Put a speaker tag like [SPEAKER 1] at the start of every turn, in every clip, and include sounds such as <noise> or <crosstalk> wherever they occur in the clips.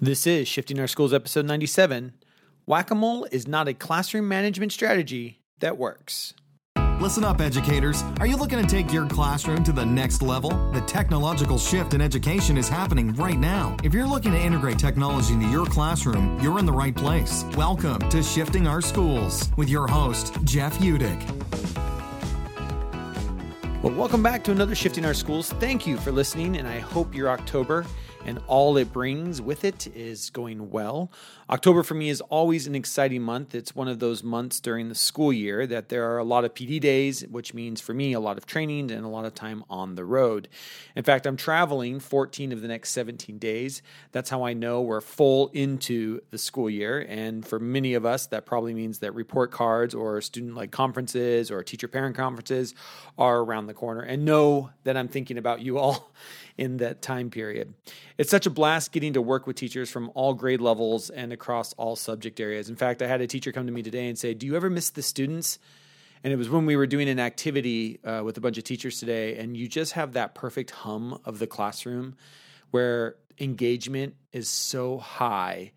[SPEAKER 1] This is Shifting Our Schools, episode 97. Whack a mole is not a classroom management strategy that works.
[SPEAKER 2] Listen up, educators. Are you looking to take your classroom to the next level? The technological shift in education is happening right now. If you're looking to integrate technology into your classroom, you're in the right place. Welcome to Shifting Our Schools with your host, Jeff Utecht.
[SPEAKER 1] Well, welcome back to another Shifting Our Schools. Thank you for listening, and I hope your October and all it brings with it is going well. October for me is always an exciting month. It's one of those months during the school year that there are a lot of PD days, which means for me a lot of training and a lot of time on the road. In fact, I'm traveling 14 of the next 17 days. That's how I know we're full into the school year. And for many of us, that probably means that report cards or student like conferences or teacher parent conferences are around the corner. And know that I'm thinking about you all <laughs> in that time period. It's such a blast getting to work with teachers from all grade levels and across all subject areas. In fact, I had a teacher come to me today and say, Do you ever miss the students? And it was when we were doing an activity uh, with a bunch of teachers today, and you just have that perfect hum of the classroom where engagement is so high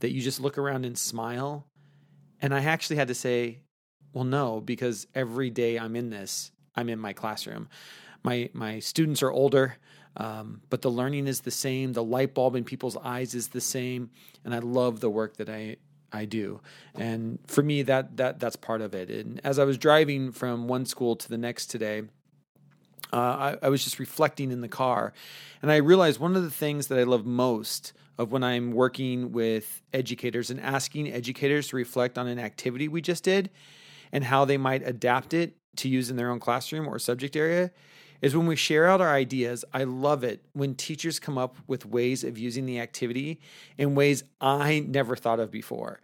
[SPEAKER 1] that you just look around and smile. And I actually had to say, well, no, because every day I'm in this, I'm in my classroom. My my students are older. Um, but the learning is the same. The light bulb in people's eyes is the same, and I love the work that I I do. And for me, that that that's part of it. And as I was driving from one school to the next today, uh, I, I was just reflecting in the car, and I realized one of the things that I love most of when I'm working with educators and asking educators to reflect on an activity we just did and how they might adapt it to use in their own classroom or subject area is when we share out our ideas. I love it when teachers come up with ways of using the activity in ways I never thought of before.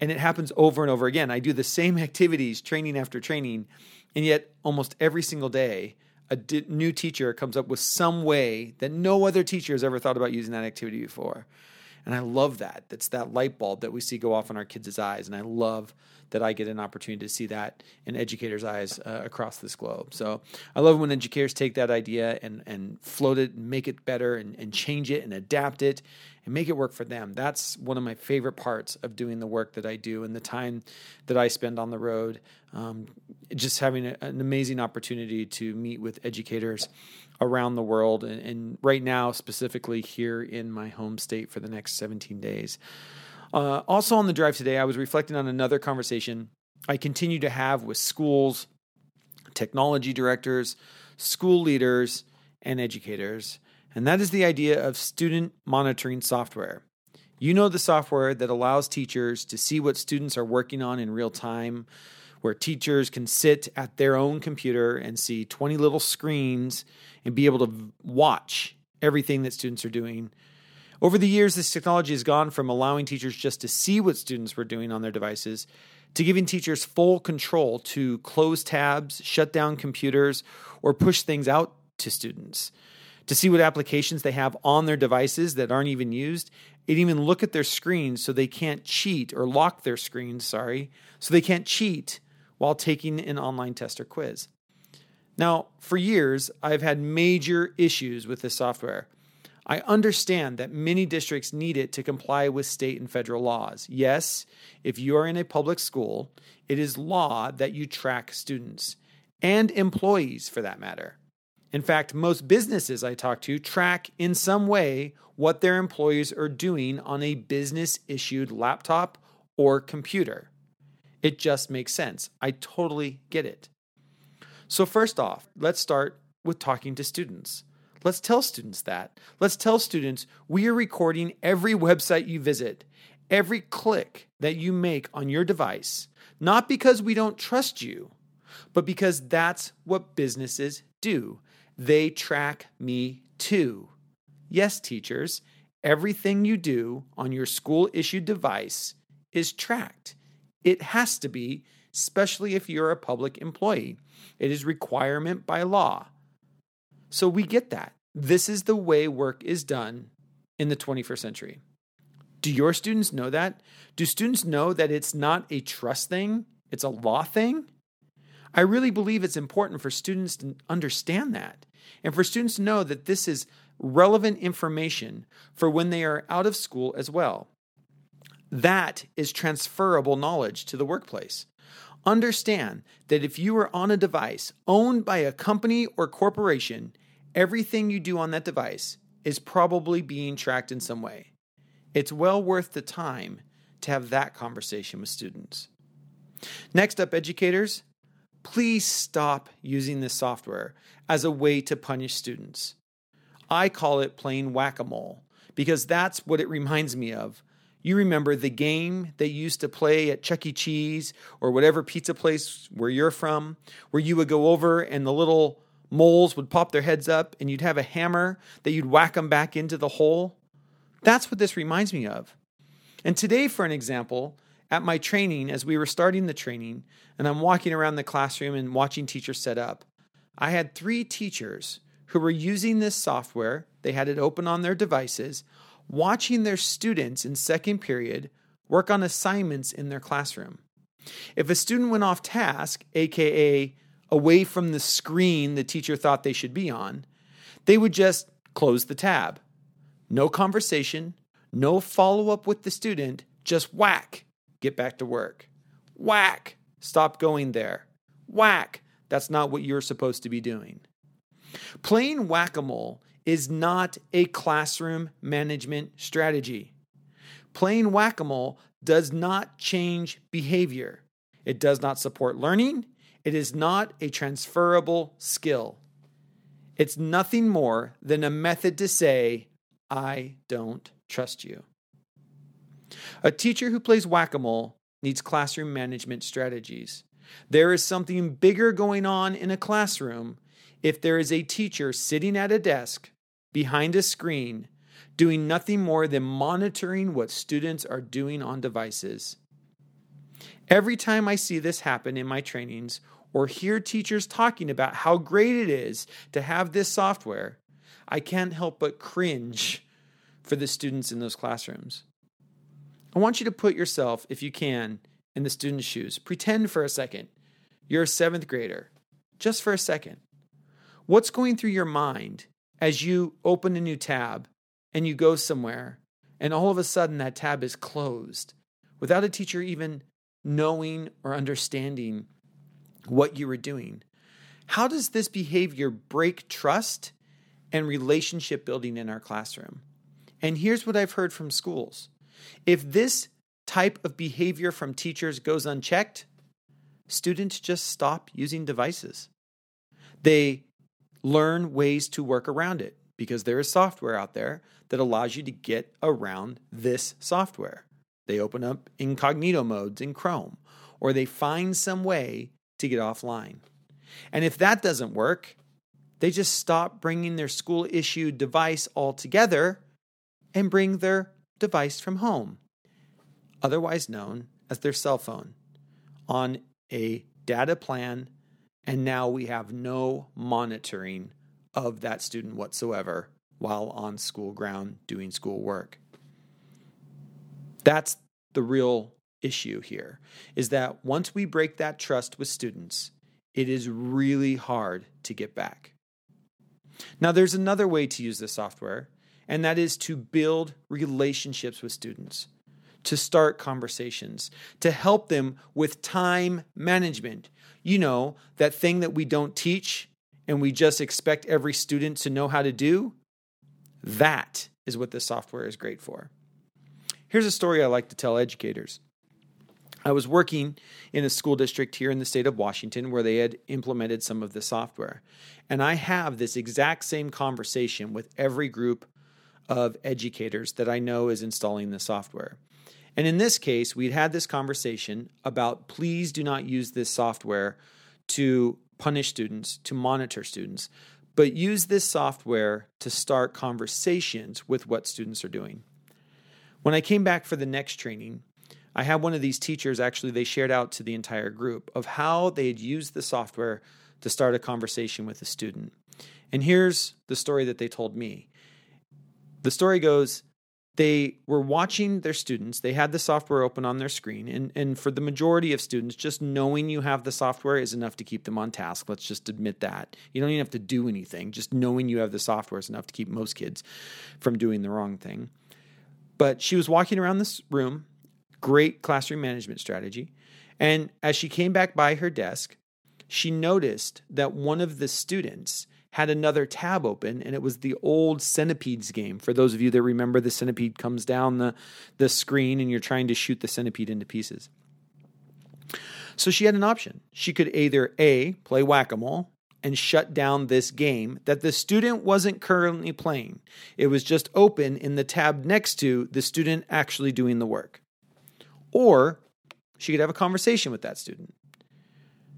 [SPEAKER 1] And it happens over and over again. I do the same <laughs> activities, training after training, and yet almost every single day, a new teacher comes up with some way that no other teacher has ever thought about using that activity before. And I love that. That's that light bulb that we see go off in our kids' eyes. And I love that I get an opportunity to see that in educators' eyes uh, across this globe. So I love when educators take that idea and, and float it and make it better and, and change it and adapt it and make it work for them. That's one of my favorite parts of doing the work that I do and the time that I spend on the road. Um, just having a, an amazing opportunity to meet with educators around the world and, and, right now specifically here in my home state for the next 17 days. Uh, also, on the drive today, I was reflecting on another conversation I continue to have with schools, technology directors, school leaders, and educators, and that is the idea of student monitoring software. You know the software that allows teachers to see what students are working on in real time, where teachers can sit at their own computer and see 20 little screens and be able to watch everything that students are doing over the years, this technology has gone from allowing teachers just to see what students were doing on their devices to giving teachers full control to close tabs, shut down computers, or push things out to students. To see what applications they have on their devices that aren't even used, and even look at their screens so they can't cheat or lock their screens, sorry, so they can't cheat while taking an online test or quiz. Now, for years, I've had major issues with this software. I understand that many districts need it to comply with state and federal laws. Yes, if you are in a public school, it is law that you track students and employees for that matter. In fact, most businesses I talk to track in some way what their employees are doing on a business issued laptop or computer. It just makes sense. I totally get it. So, first off, let's start with talking to students. Let's tell students that. Let's tell students we are recording every website you visit, every click that you make on your device, not because we don't trust you, but because that's what businesses do. They track me too. Yes, teachers, everything you do on your school issued device is tracked. It has to be, especially if you're a public employee. It is requirement by law. So we get that. This is the way work is done in the 21st century. Do your students know that? Do students know that it's not a trust thing, it's a law thing? I really believe it's important for students to understand that and for students to know that this is relevant information for when they are out of school as well. That is transferable knowledge to the workplace. Understand that if you are on a device owned by a company or corporation, everything you do on that device is probably being tracked in some way. It's well worth the time to have that conversation with students. Next up, educators, please stop using this software as a way to punish students. I call it playing whack a mole because that's what it reminds me of. You remember the game they used to play at Chuck E. Cheese or whatever pizza place where you're from, where you would go over and the little moles would pop their heads up and you'd have a hammer that you'd whack them back into the hole? That's what this reminds me of. And today, for an example, at my training, as we were starting the training, and I'm walking around the classroom and watching teachers set up, I had three teachers who were using this software. They had it open on their devices, watching their students in second period work on assignments in their classroom. If a student went off task, aka away from the screen the teacher thought they should be on, they would just close the tab. No conversation, no follow up with the student, just whack, get back to work. Whack, stop going there. Whack, that's not what you're supposed to be doing. Playing whack a mole is not a classroom management strategy. Playing whack a mole does not change behavior. It does not support learning. It is not a transferable skill. It's nothing more than a method to say, I don't trust you. A teacher who plays whack a mole needs classroom management strategies. There is something bigger going on in a classroom if there is a teacher sitting at a desk behind a screen doing nothing more than monitoring what students are doing on devices. Every time I see this happen in my trainings or hear teachers talking about how great it is to have this software, I can't help but cringe for the students in those classrooms. I want you to put yourself, if you can, in the student's shoes. Pretend for a second you're a seventh grader, just for a second. What's going through your mind as you open a new tab and you go somewhere and all of a sudden that tab is closed without a teacher even knowing or understanding what you were doing? How does this behavior break trust and relationship building in our classroom? And here's what I've heard from schools if this type of behavior from teachers goes unchecked, students just stop using devices. They learn ways to work around it because there is software out there that allows you to get around this software. They open up incognito modes in Chrome, or they find some way to get offline. And if that doesn't work, they just stop bringing their school issued device altogether and bring their device from home, otherwise known as their cell phone, on a data plan and now we have no monitoring of that student whatsoever while on school ground doing school work. That's the real issue here is that once we break that trust with students, it is really hard to get back. Now, there's another way to use this software, and that is to build relationships with students, to start conversations, to help them with time management, you know, that thing that we don't teach and we just expect every student to know how to do, that is what this software is great for. Here's a story I like to tell educators. I was working in a school district here in the state of Washington where they had implemented some of the software. And I have this exact same conversation with every group of educators that I know is installing the software. And in this case, we'd had this conversation about please do not use this software to punish students, to monitor students, but use this software to start conversations with what students are doing. When I came back for the next training, I had one of these teachers actually, they shared out to the entire group of how they had used the software to start a conversation with a student. And here's the story that they told me. The story goes they were watching their students. They had the software open on their screen. And, and for the majority of students, just knowing you have the software is enough to keep them on task. Let's just admit that. You don't even have to do anything. Just knowing you have the software is enough to keep most kids from doing the wrong thing. But she was walking around this room, great classroom management strategy. And as she came back by her desk, she noticed that one of the students had another tab open and it was the old centipedes game for those of you that remember the centipede comes down the, the screen and you're trying to shoot the centipede into pieces so she had an option she could either a play whack-a-mole and shut down this game that the student wasn't currently playing. It was just open in the tab next to the student actually doing the work. Or she could have a conversation with that student.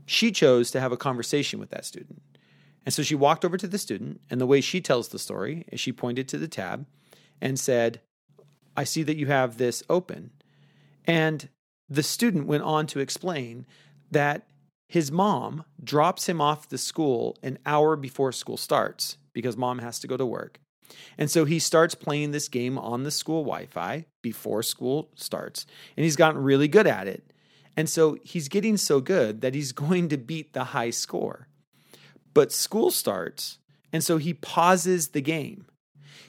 [SPEAKER 1] She chose to have a conversation with that student. And so she walked over to the student, and the way she tells the story is she pointed to the tab and said, I see that you have this open. And the student went on to explain that his mom drops him off the school an hour before school starts because mom has to go to work. And so he starts playing this game on the school Wi Fi before school starts, and he's gotten really good at it. And so he's getting so good that he's <laughs> going to beat the high score. But school starts, and so he pauses the game.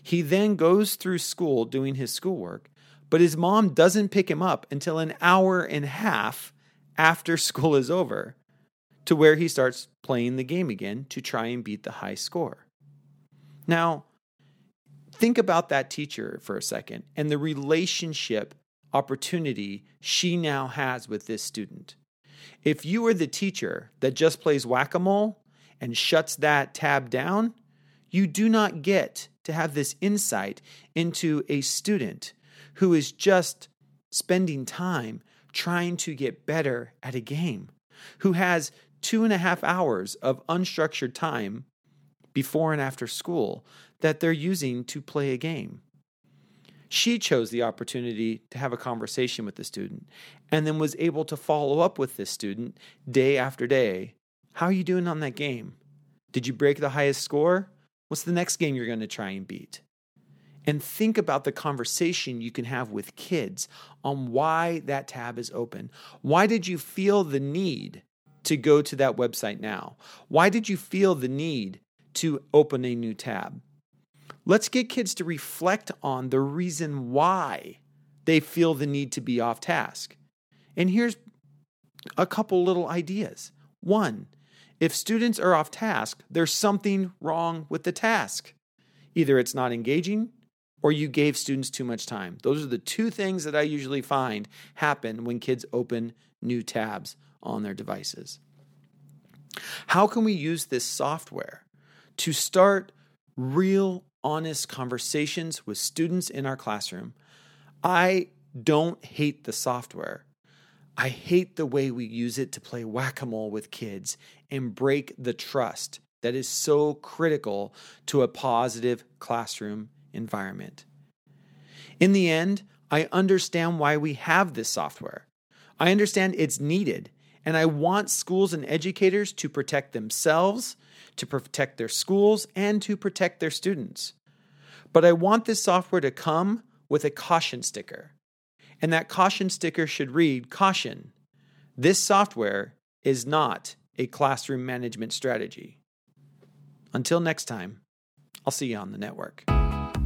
[SPEAKER 1] He then goes through school doing his schoolwork, but his mom doesn't pick him up until an hour and a half after <laughs> school is over, to where he starts playing the game again to try and beat the high score. Now, think about that teacher for a second and the relationship opportunity she now has with this student. If you are the teacher that just plays whack a mole, and shuts that tab down, you do not get to have this insight into a student who is just spending time trying to get better at a game, who has two and a half hours of unstructured time before and after school that they're using to play a game. She chose the opportunity to have a conversation with the student and then was able to follow up with this student day after day how are you doing on that game? Did you break the highest score? What's the next game you're going to try and beat? And think about the conversation you can have with kids on why that tab is open. Why did you feel the need to go to that website now? Why did you feel the need to open a new tab? Let's get kids to reflect on the reason why they feel the need to be off task. And here's a couple little ideas. One, if students are off task, there's something wrong with the task. Either it's not engaging or you gave students too much time. Those are the two things that I usually find happen when kids open new tabs on their devices. How can we use this software to start real, honest conversations with students in our classroom? I don't hate the software. I hate the way we use it to play whack a mole with kids and break the trust that is so critical to a positive classroom environment. In the end, I understand why we have this software. I understand it's needed, and I want schools and educators to protect themselves, to protect their schools, and to protect their students. But I want this software to come with a caution sticker. And that caution sticker should read Caution, this software is not a classroom management strategy. Until next time, I'll see you on the network.